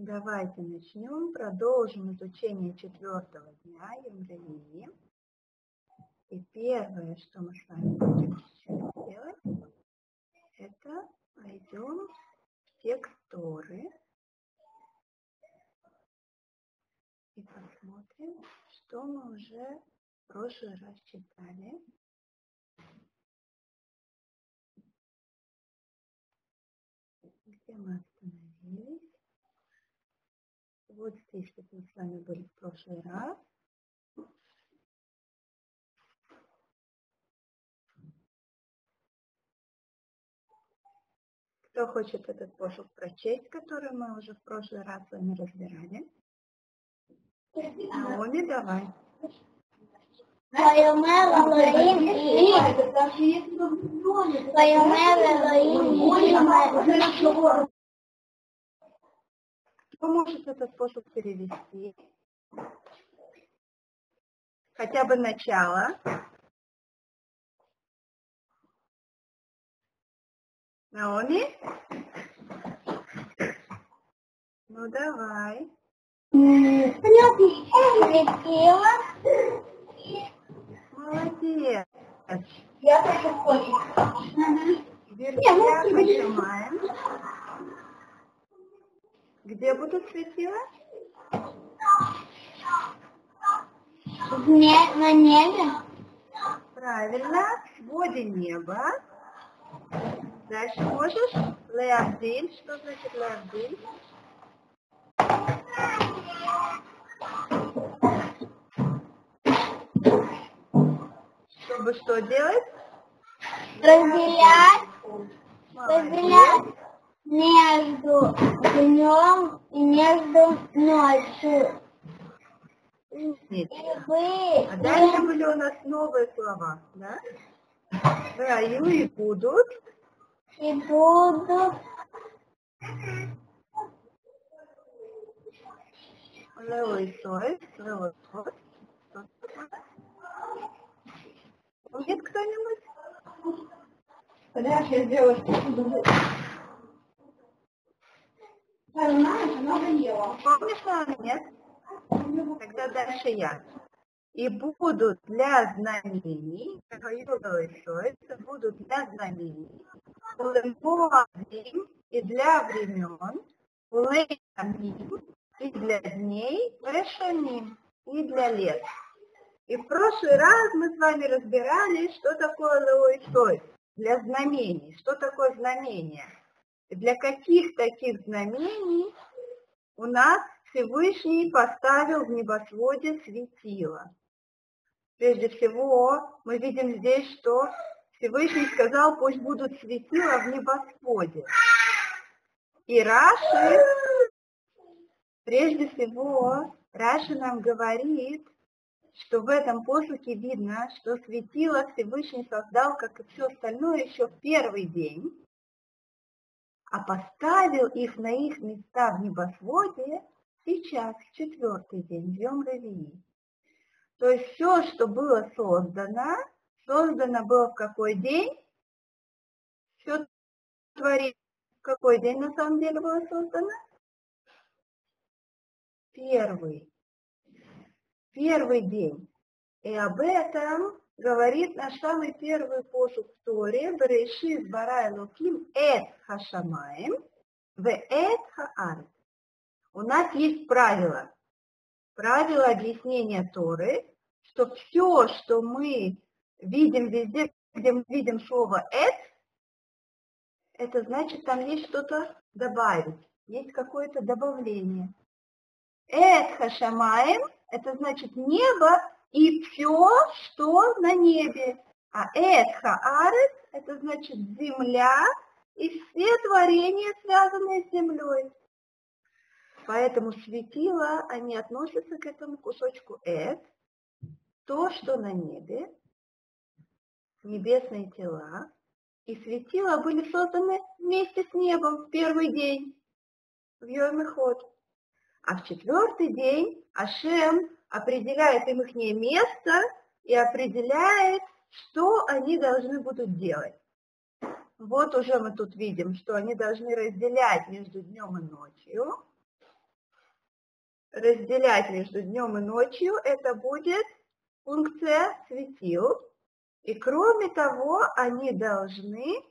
Давайте начнем, продолжим изучение четвертого дня Евровии. И первое, что мы с вами будем сейчас делать, это пойдем в текст Торы и посмотрим, что мы уже в прошлый раз читали. Где мы? Вот здесь, как мы с вами были в прошлый раз. Кто хочет этот пошук прочесть, который мы уже в прошлый раз с вами разбирали? Наоми, давай. ויאמר אלוהים לי, ויאמר אלוהים לי, кто может этот способ перевести? Хотя бы начало. Наоми? Ну давай. Молодец. я хочу кофе. Верхня нажимаем. Где будут светила? Не- На небе, Правильно. В своде неба. Дальше можешь? Леавдиль. Что значит леавдиль? Чтобы что делать? разделять, разделять между днем и между ночью. Умничка. Вы А дальше были у нас новые слова, да? Раю и будут. и будут и Сой. И Сой. Помнит кто-нибудь? Подожди, я сделаю. Знаешь, она доела. Помнишь, мама, нет? Тогда дальше я. И будут для знамений, это будут для знамений, и для времен, и для дней, и для лет. И в прошлый раз мы с вами разбирали, что такое Леоисой для знамений. Что такое знамение? Для каких таких знамений у нас Всевышний поставил в небосводе светило? Прежде всего, мы видим здесь, что Всевышний сказал, пусть будут светила в небосводе. И Раши, прежде всего, Раши нам говорит, что в этом посуке видно, что светило Всевышний создал, как и все остальное, еще в первый день, а поставил их на их места в небосводе сейчас, в четвертый день, в Йом Ревии. То есть все, что было создано, создано было в какой день? Все творение в какой день на самом деле было создано? Первый. Первый день. И об этом говорит наш самый первый посуд в Торе, Берешит Барай Луким Эт Хашамаем, В Эт Хаарет. У нас есть правило. Правило объяснения Торы, что все, что мы видим везде, где мы видим слово «эт», это значит, там есть что-то добавить, есть какое-то добавление. Эт хашамаем – это значит небо и все, что на небе. А эт хаарет – это значит земля и все творения, связанные с землей. Поэтому светила, они относятся к этому кусочку эт, то, что на небе, небесные тела, и светила были созданы вместе с небом в первый день, в йом ход. А в четвертый день Ашем определяет им их место и определяет, что они должны будут делать. Вот уже мы тут видим, что они должны разделять между днем и ночью. разделять между днем и ночью, это будет функция светил. И кроме того, они должны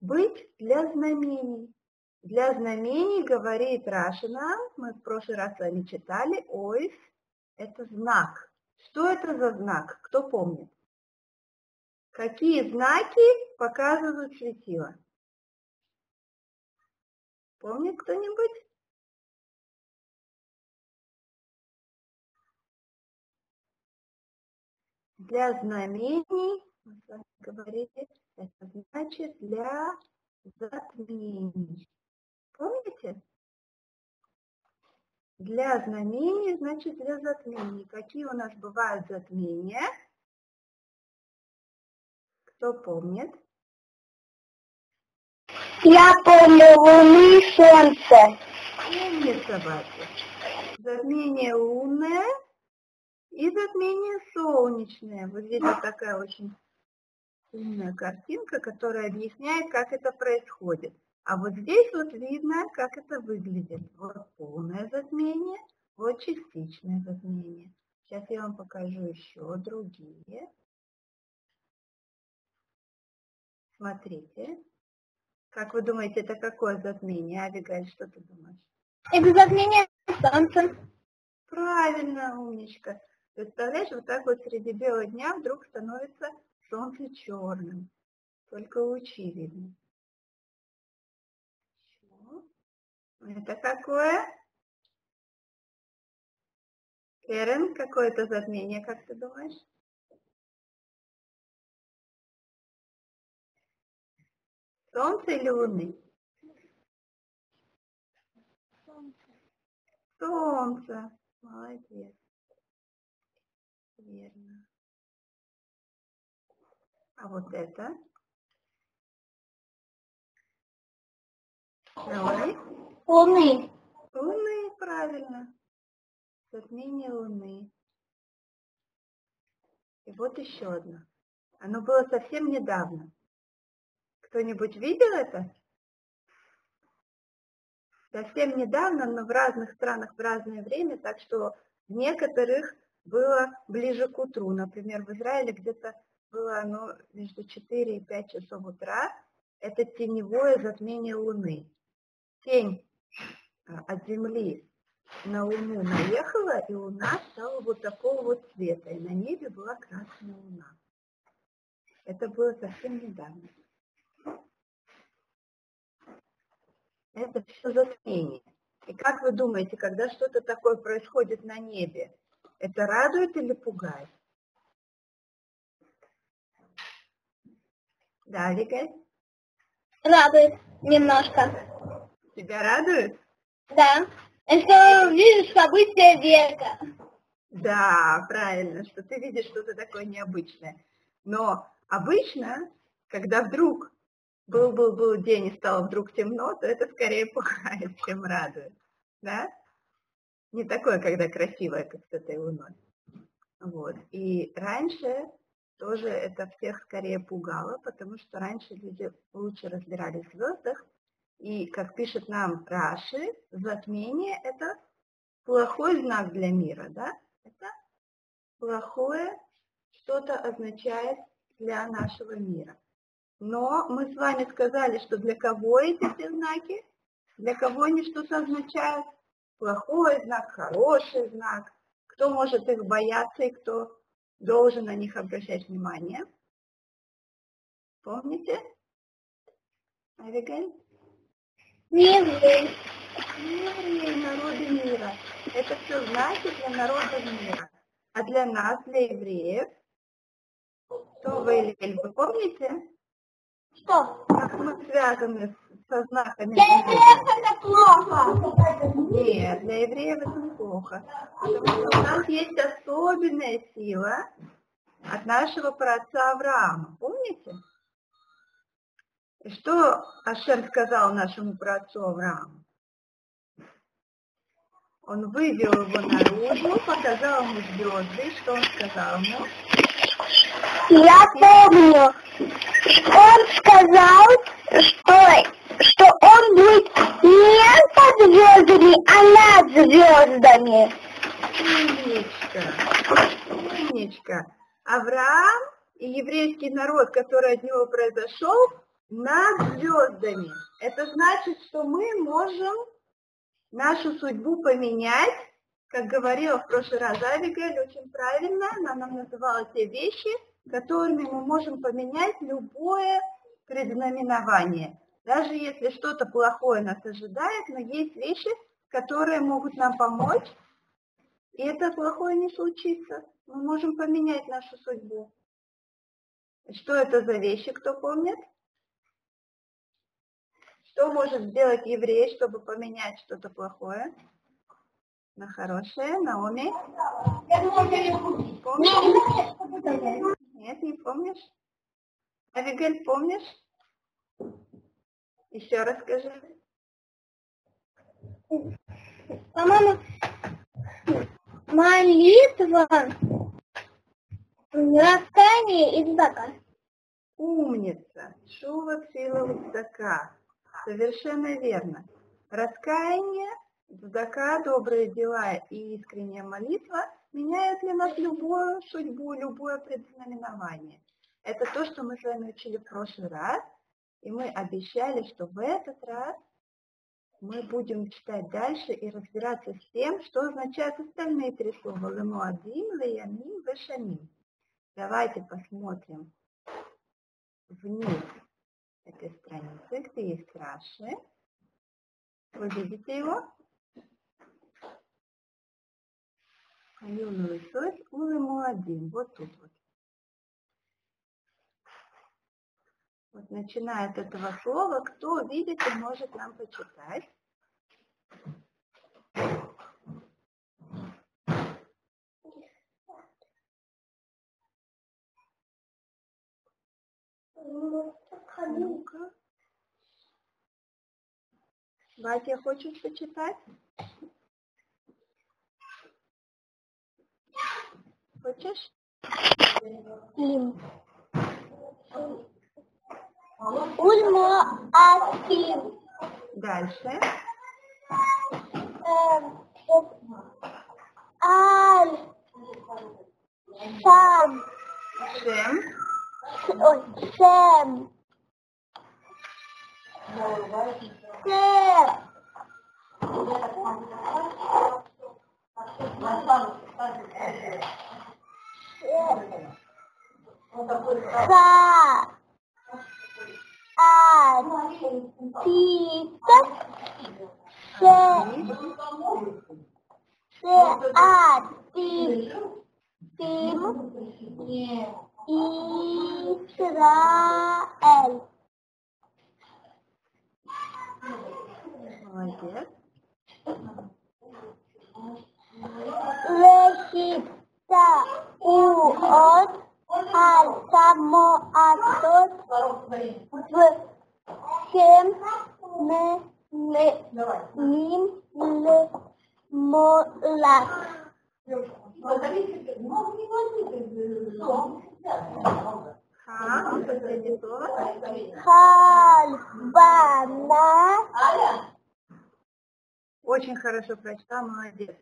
быть для знамений. Для знамений, говорит Рашина, мы в прошлый раз с вами читали, ойс – это знак. Что это за знак? Кто помнит? Какие знаки показывают светила? Помнит кто-нибудь? Для знамений, мы с вами говорили, это значит для затмений. Помните? Для знамений, значит для затмений. Какие у нас бывают затмения? Кто помнит? Я помню Луны и Солнце. Умница, Вася. Затмение лунное и затмение солнечное. Вот здесь вот такая очень умная картинка, которая объясняет, как это происходит. А вот здесь вот видно, как это выглядит. Вот полное затмение, вот частичное затмение. Сейчас я вам покажу еще другие. Смотрите. Как вы думаете, это какое затмение? Авигаль, что ты думаешь? Это затмение Солнца. Правильно, умничка. Представляешь, вот так вот среди белого дня вдруг становится солнце черным. Только лучи видны. Это какое? Эрен, какое это затмение, как ты думаешь? Солнце или Луны? Солнце. Солнце. Молодец. Верно. А вот это? Давай. Луны. Луны, правильно. Затмение Луны. И вот еще одно. Оно было совсем недавно. Кто-нибудь видел это? Совсем недавно, но в разных странах в разное время, так что в некоторых было ближе к утру. Например, в Израиле где-то было оно между 4 и 5 часов утра. Это теневое затмение Луны. Тень от Земли на Луну наехала, и Луна стала вот такого вот цвета, и на небе была красная Луна. Это было совсем недавно. Это все затмение. И как вы думаете, когда что-то такое происходит на небе, это радует или пугает? Да, Вика? Радует немножко. Тебя радует? Да. Что видишь события века. Да, правильно, что ты видишь что-то такое необычное. Но обычно, когда вдруг был-был-был день и стало вдруг темно, то это скорее пугает, чем радует. Да? Не такое, когда красивое, как с этой луной. Вот. И раньше тоже это всех скорее пугало, потому что раньше люди лучше разбирались в звездах. И, как пишет нам Раши, затмение – это плохой знак для мира, да? Это плохое что-то означает для нашего мира. Но мы с вами сказали, что для кого эти все знаки? Для кого они что-то означают? Плохой знак, хороший знак. Кто может их бояться и кто должен на них обращать внимание? Помните? Авигаль? Не еврей. Евреи, народы мира. Это все знаки для народов мира. А для нас, для евреев, что вы, вы помните? Что? Как мы связаны со знаками? Для евреев это плохо. Нет, для евреев это неплохо. Потому что у нас есть особенная сила от нашего праотца Авраама. Помните? И что Ашем сказал нашему праотцу Аврааму? Он вывел его наружу, показал ему звезды, что он сказал ему? Я помню. Он сказал, что, что он будет не под звездами, а звездами. Умничка. Умничка. Авраам и еврейский народ, который от него произошел, над звездами. Это значит, что мы можем нашу судьбу поменять, как говорила в прошлый раз Авигель, очень правильно, она нам называла те вещи, которыми мы можем поменять любое предзнаменование. Даже если что-то плохое нас ожидает, но есть вещи, которые могут нам помочь, и это плохое не случится. Мы можем поменять нашу судьбу. Что это за вещи, кто помнит? Что может сделать еврей, чтобы поменять что-то плохое на хорошее? Наоми? Помнишь? Нет, не помнишь? Авигель, помнишь? Еще раз скажи. По-моему, молитва, раскаяние и зака. Умница. Шува псила цдака. Совершенно верно. Раскаяние, цдака, добрые дела и искренняя молитва меняют для нас любую судьбу, любое предзнаменование. Это то, что мы с вами учили в прошлый раз. И мы обещали, что в этот раз мы будем читать дальше и разбираться с тем, что означают остальные три слова «лемуадим», «леямим», «вешамим». Давайте посмотрим вниз этой страницы, где есть Раши. Вы видите его? Аюну Исос, Улемуадим. Вот тут вот. Вот начиная от этого слова, кто видит и может нам почитать. Ну-ка. Батя, хочешь почитать? Хочешь? Лим. Ульмо Аким. Дальше. Аль. Сам. Шем. Ой. 一，三，四，一，Очень хорошо прочитал, молодец.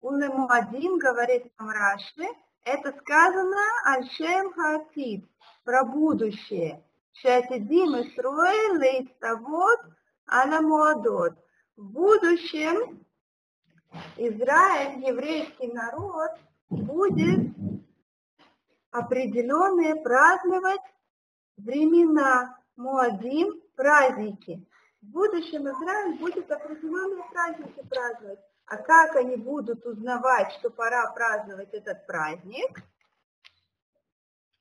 Улему один говорит нам Раши, это сказано Альшем Хатид, про будущее. Шатидим и строил лейставот аля муадот. В будущем Израиль, еврейский народ, будет определенные праздновать времена, муадим, праздники. В будущем Израиль будет определенные праздники праздновать. А как они будут узнавать, что пора праздновать этот праздник?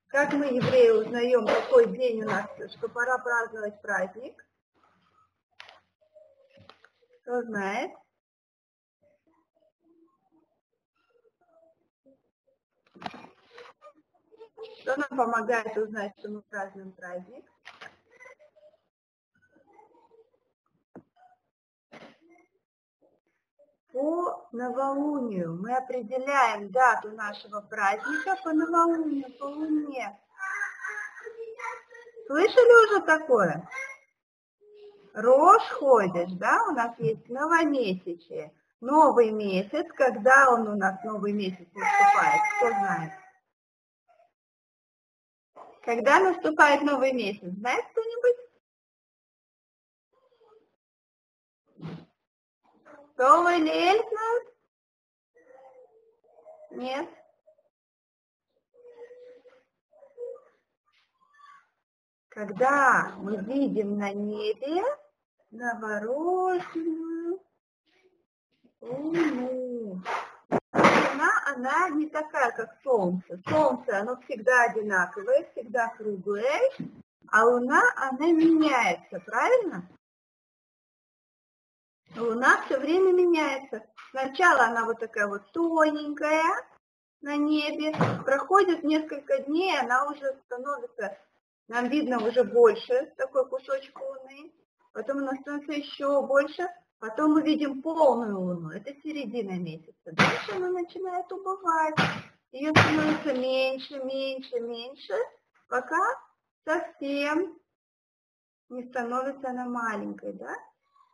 Как мы, евреи, узнаем, какой день у нас, что пора праздновать праздник? Кто знает? Что нам помогает узнать, что мы празднуем праздник? По новолунию мы определяем дату нашего праздника по новолунию, по луне. Слышали уже такое? Рожь ходишь, да, у нас есть новомесячие. новый месяц, когда он у нас новый месяц наступает, кто знает? Когда наступает новый месяц, знает кто-нибудь? Кто или? Нет? Когда мы видим на небе новорожденную луну. Луна, она не такая, как Солнце. Солнце, оно всегда одинаковое, всегда круглое, а Луна, она меняется, правильно? Луна все время меняется. Сначала она вот такая вот тоненькая на небе, проходит несколько дней, она уже становится нам видно уже больше такой кусочек Луны, потом она становится еще больше, потом мы видим полную Луну, это середина месяца. Дальше она начинает убывать, ее становится меньше, меньше, меньше, пока совсем не становится она маленькой, да?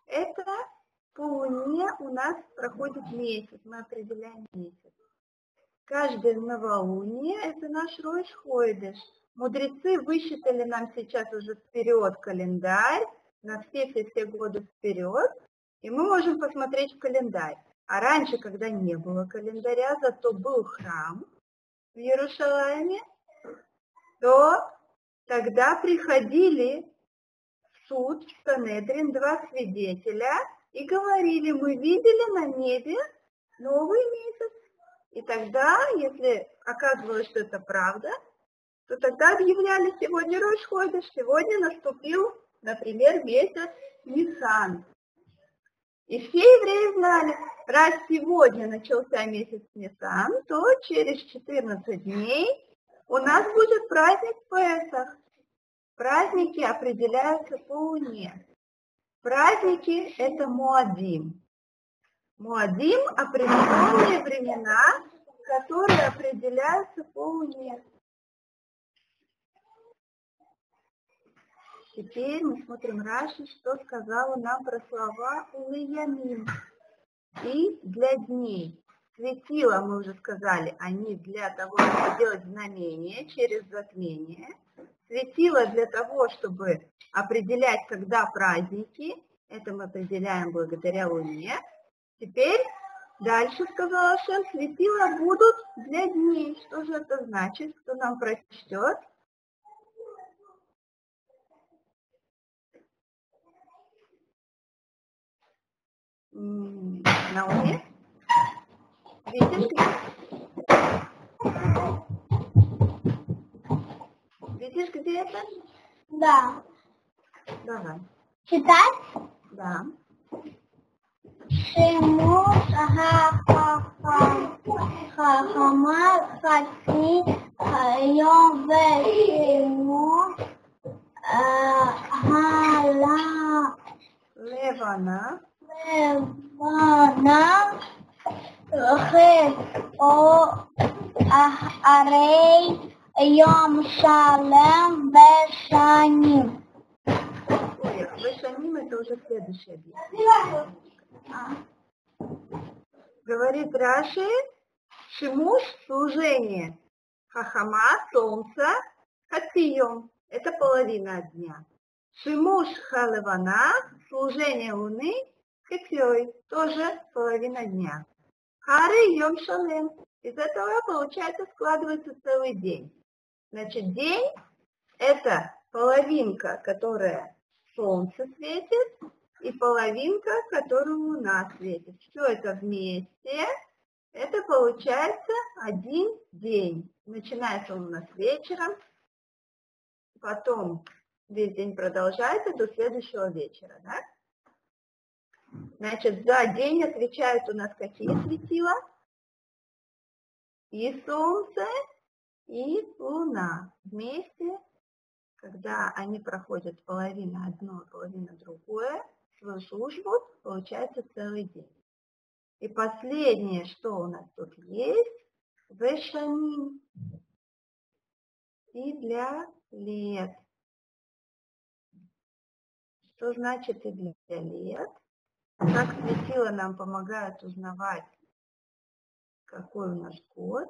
Это по Луне у нас проходит месяц, мы определяем месяц. Каждое новолуние – это наш Ройш Хойдеш – Мудрецы высчитали нам сейчас уже вперед календарь, на все-все-все годы вперед, и мы можем посмотреть в календарь. А раньше, когда не было календаря, зато был храм в Иерусалиме, то тогда приходили в суд, в Санедрин, два свидетеля и говорили, мы видели на небе новый месяц. И тогда, если оказывалось, что это правда, то тогда объявляли сегодня Рошходыш, сегодня наступил, например, месяц Нисан. И все евреи знали, раз сегодня начался месяц Нисан, то через 14 дней у нас будет праздник Песах. Праздники определяются по луне. Праздники – это Муадим. Муадим – определенные времена, которые определяются по луне. Теперь мы смотрим Раши, что сказала нам про слова Улиямин. И для дней. Светила, мы уже сказали, они для того, чтобы делать знамение через затмение. Светила для того, чтобы определять, когда праздники. Это мы определяем благодаря Луне. Теперь дальше сказала Шем, светила будут для дней. Что же это значит? Кто нам прочтет? на уме. Видишь? Видишь, где это? Да. Давай. Читать? Да. Шиму ха ха ха ха Шимус хахамар хатни йове шимус хала э, левана левана хэ о а арей Йом шалем вешаним. Вешаним это уже следующее объяснение. А. Говорит Раши, шимуш служение. Хахама, солнце, хатием. Это половина дня. Шимуш халевана, служение луны, хатиой, тоже половина дня. Хары йом шалем. Из этого получается складывается целый день. Значит, день – это половинка, которая солнце светит, и половинка, которую луна светит. Все это вместе, это получается один день. Начинается он у нас вечером, потом весь день продолжается до следующего вечера. Да? Значит, за день отвечают у нас какие светила? И солнце, и луна. Вместе, когда они проходят половина одно, половина другое, свою службу, получается целый день. И последнее, что у нас тут есть, вешаним. И для лет. Что значит и для лет? Как светило нам помогают узнавать, какой у нас год.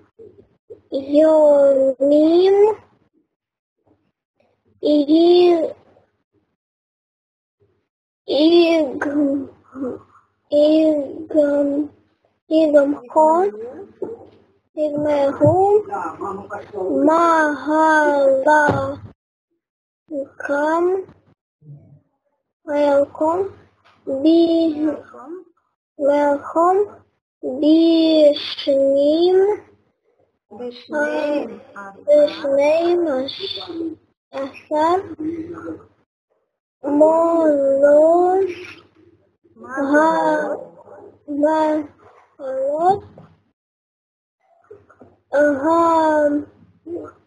your name is Egum Egum Egum Hot is my home Mahala come welcome be welcome be name his name, his name is Asad Molos Mahalot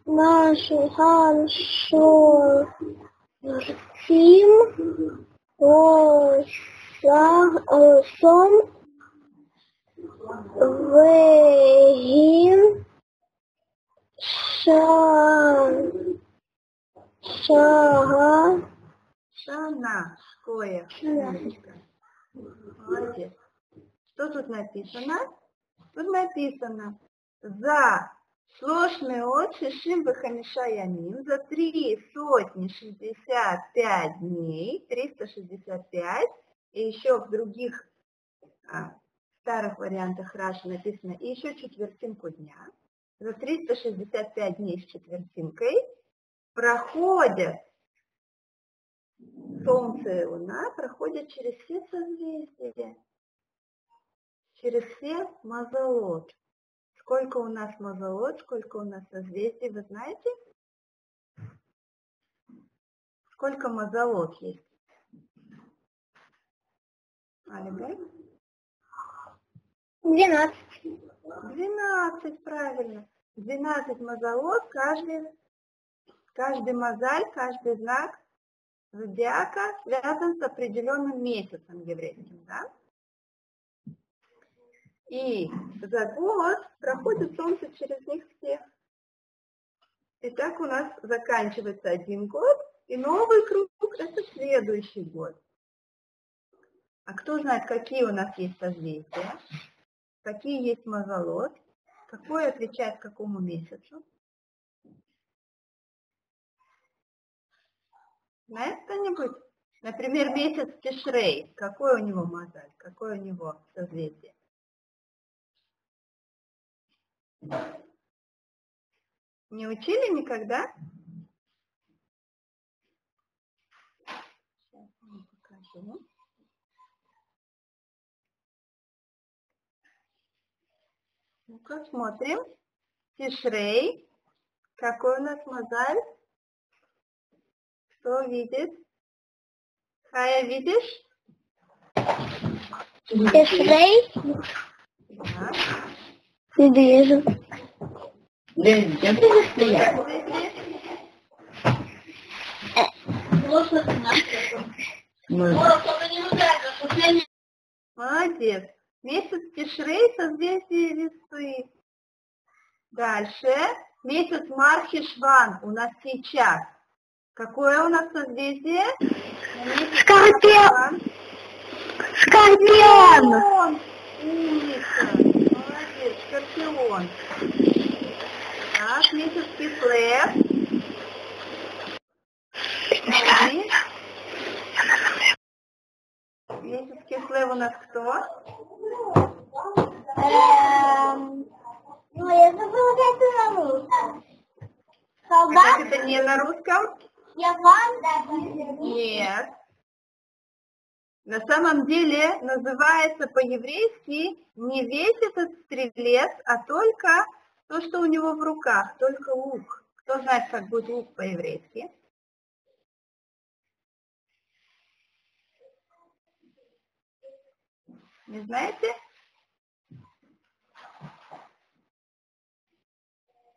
Mahal Shul Sim Osan Vahim Ша. Ша. Шана. Шкоя. Молодец. Что тут написано? Тут написано за сложные очи Шишим Бахамишаяним за три сотни шестьдесят пять дней, триста шестьдесят пять, и еще в других а, старых вариантах Раши написано и еще четвертинку дня за 365 дней с четвертинкой проходят Солнце и Луна проходят через все созвездия, через все мазолот. Сколько у нас мазолот, сколько у нас созвездий, вы знаете? Сколько мазолот есть? Алигай? двенадцать 12, правильно. 12 мазолот, каждый, каждый мозаль, каждый знак зодиака связан с определенным месяцем еврейским, да? И за год проходит Солнце через них всех. И так у нас заканчивается один год, и новый круг – это следующий год. А кто знает, какие у нас есть созвездия, какие есть мазолот, какой отвечает какому месяцу? Знает кто-нибудь? Например, месяц Тишрей. Какой у него мозаль? Какое у него созвездие? Не учили никогда? Сейчас вам покажу. Ну-ка, смотрим. Тишрей. Какой у нас мозаль? Кто видит? Хая, видишь? Тишрей Да. вижу. Молодец. Месяц Тишрей созвездие весы. Дальше. Месяц Мархишван у нас сейчас. Какое у нас созвездие? Скорпион. Скорпион. Скорпион. Умница. Молодец. Скорпион. Так, месяц Кислев. Смотри. Месяц Кислев у нас кто? Эм, Ну, я забыла, как это на русском. Солдат? как это не на русском? Яван? Нет. На самом деле называется по-еврейски не весь этот стрелец, а только то, что у него в руках, только лук. Кто знает, как будет лук по-еврейски? Не знаете?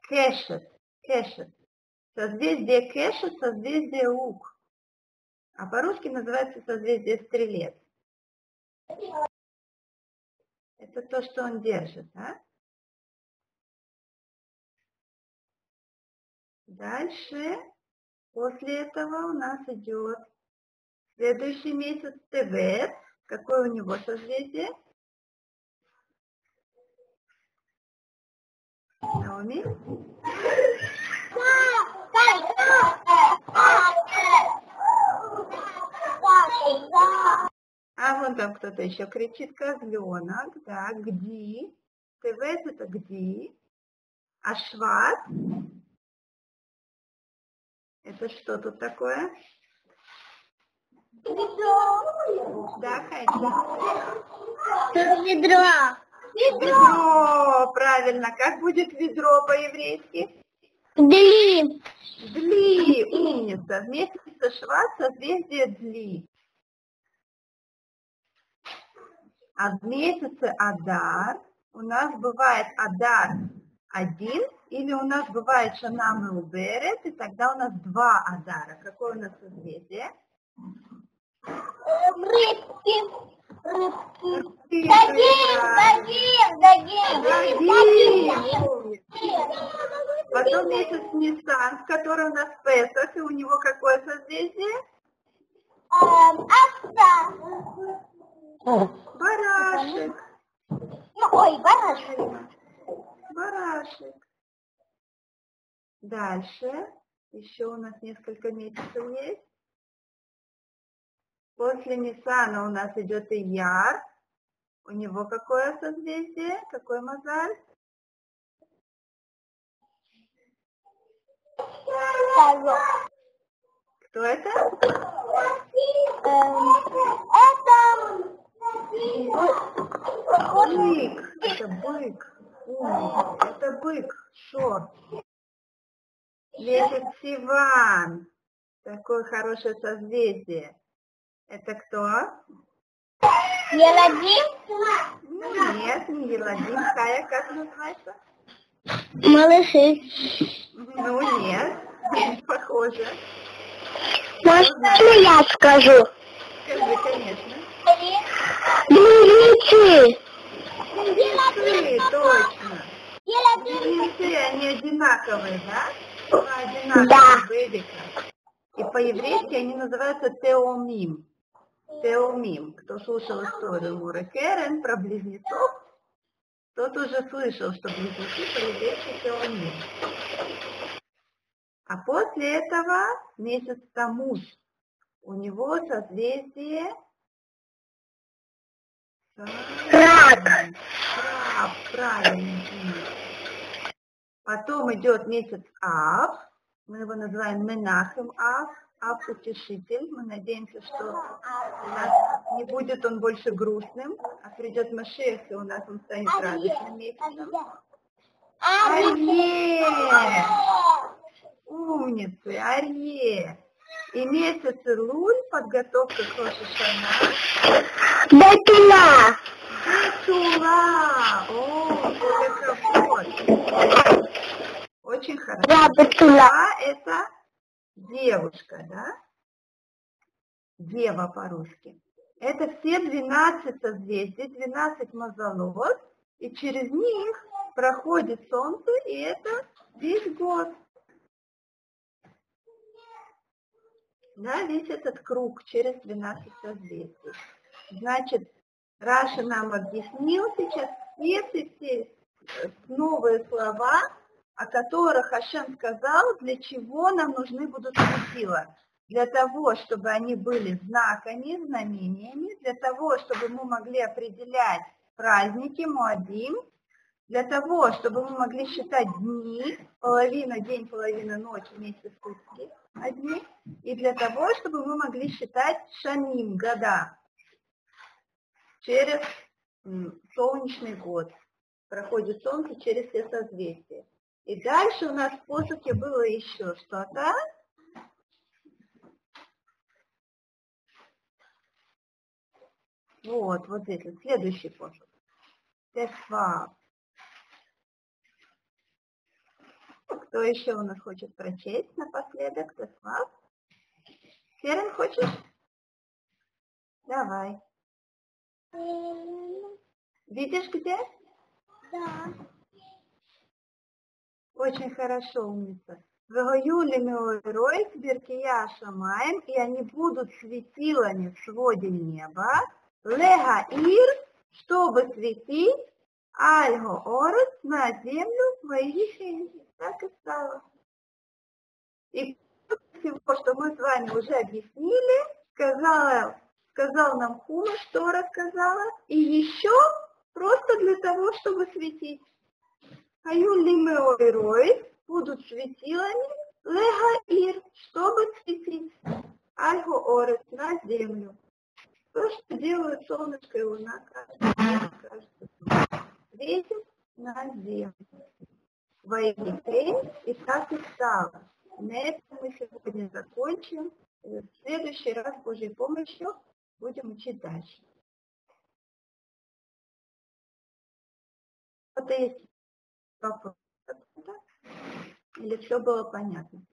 Кешет. Кешет. Созвездие Кешет, созвездие Лук. А по-русски называется созвездие Стрелец. Это то, что он держит, да? Дальше, после этого у нас идет следующий месяц Тевет. Какое у него созвездие? Наоми? А вон там кто-то еще кричит, козленок, да, где? Тевет это где? А шват? Это что тут такое? Ведро. Да? Тут ведро. Ведро, правильно. Как будет ведро по-еврейски? Дли. Дли, умница. Вместе со шват созвездие Дли. А в месяце Адар у нас бывает Адар один, или у нас бывает Шанам и Уберет, и тогда у нас два Адара. Какое у нас созвездие? Рыбки. Рыбки. Дагим, дагим, дагим. Дагим. Потом месяц Нисан, который у нас Песах, и у него какое созвездие? Эм, Овца. Барашек. Ну, Ой, барашек. Барашек. Дальше. Еще у нас несколько месяцев есть. После Ниссана у нас идет Ияр. У него какое созвездие? Какой мозаль? Козел. Кто это? Это... Бык. Это бык. Это бык. Шор. Месяц Сиван. Такое хорошее созвездие. Это кто? Еладим. Ну, нет, не Еладим. Кая, как называется? Малыши. Ну, нет. Не похоже. Можно я скажу? Скажи, конечно. Близнецы. Близнецы, точно. Близнецы, они одинаковые, да? Два одинаковых Да. бэбика. И по-еврейски они называются теомим. Теомим. Кто слушал историю Муры Керен про близнецов, тот уже слышал, что близнецы по-еврейски теомим. А после этого месяц Тамуз. У него созвездие Рак. Краб, правильно. Потом идет месяц Ав. Мы его называем Менахем Ав. Ав утешитель. Мы надеемся, что у нас не будет он больше грустным, а придет Машех, и у нас он станет радостным месяцем. Арье! Умницы, Арье! И месяц Луль, подготовка к Рошашана. Бетула. Бетула! О, это вот. Очень хорошо. Да, Бетула. Бетула – это девушка, да? Дева по-русски. Это все 12 созвездий, 12 мазолот, и через них проходит солнце, и это весь год. Да, весь этот круг через 12 созвездий. Значит, Раша нам объяснил сейчас все, все, все новые слова, о которых Хашем сказал, для чего нам нужны будут светила. Для того, чтобы они были знаками, знамениями, для того, чтобы мы могли определять праздники, Муадим, для того, чтобы мы могли считать дни, половина день, половина ночь, вместе сутки одни, и для того, чтобы мы могли считать шаним, года, через солнечный год. Проходит солнце через все созвездия. И дальше у нас в посохе было еще что-то. Вот, вот здесь, вот, следующий пошук. Тесва. Кто еще у нас хочет прочесть напоследок? Тесва. Керен, хочешь? Давай. Видишь где? Да. Очень хорошо, умница. Вагаюли меорой беркия шамаем, и они будут светилами в своде неба. Лега ир, чтобы светить, альго орес на землю моих Так и стало. И всего, что мы с вами уже объяснили, сказала, сказал нам Хума, что рассказала, и еще просто для того, чтобы светить. Аюли меорой будут светилами, лега ир, чтобы светить, альго орес на землю. То, что делают солнышко и луна день. Светит на землю. Войдите, и так и стало. На этом мы сегодня закончим. В следующий раз, Божьей помощью, будем учить дальше. Вот есть вопрос. Или все было понятно?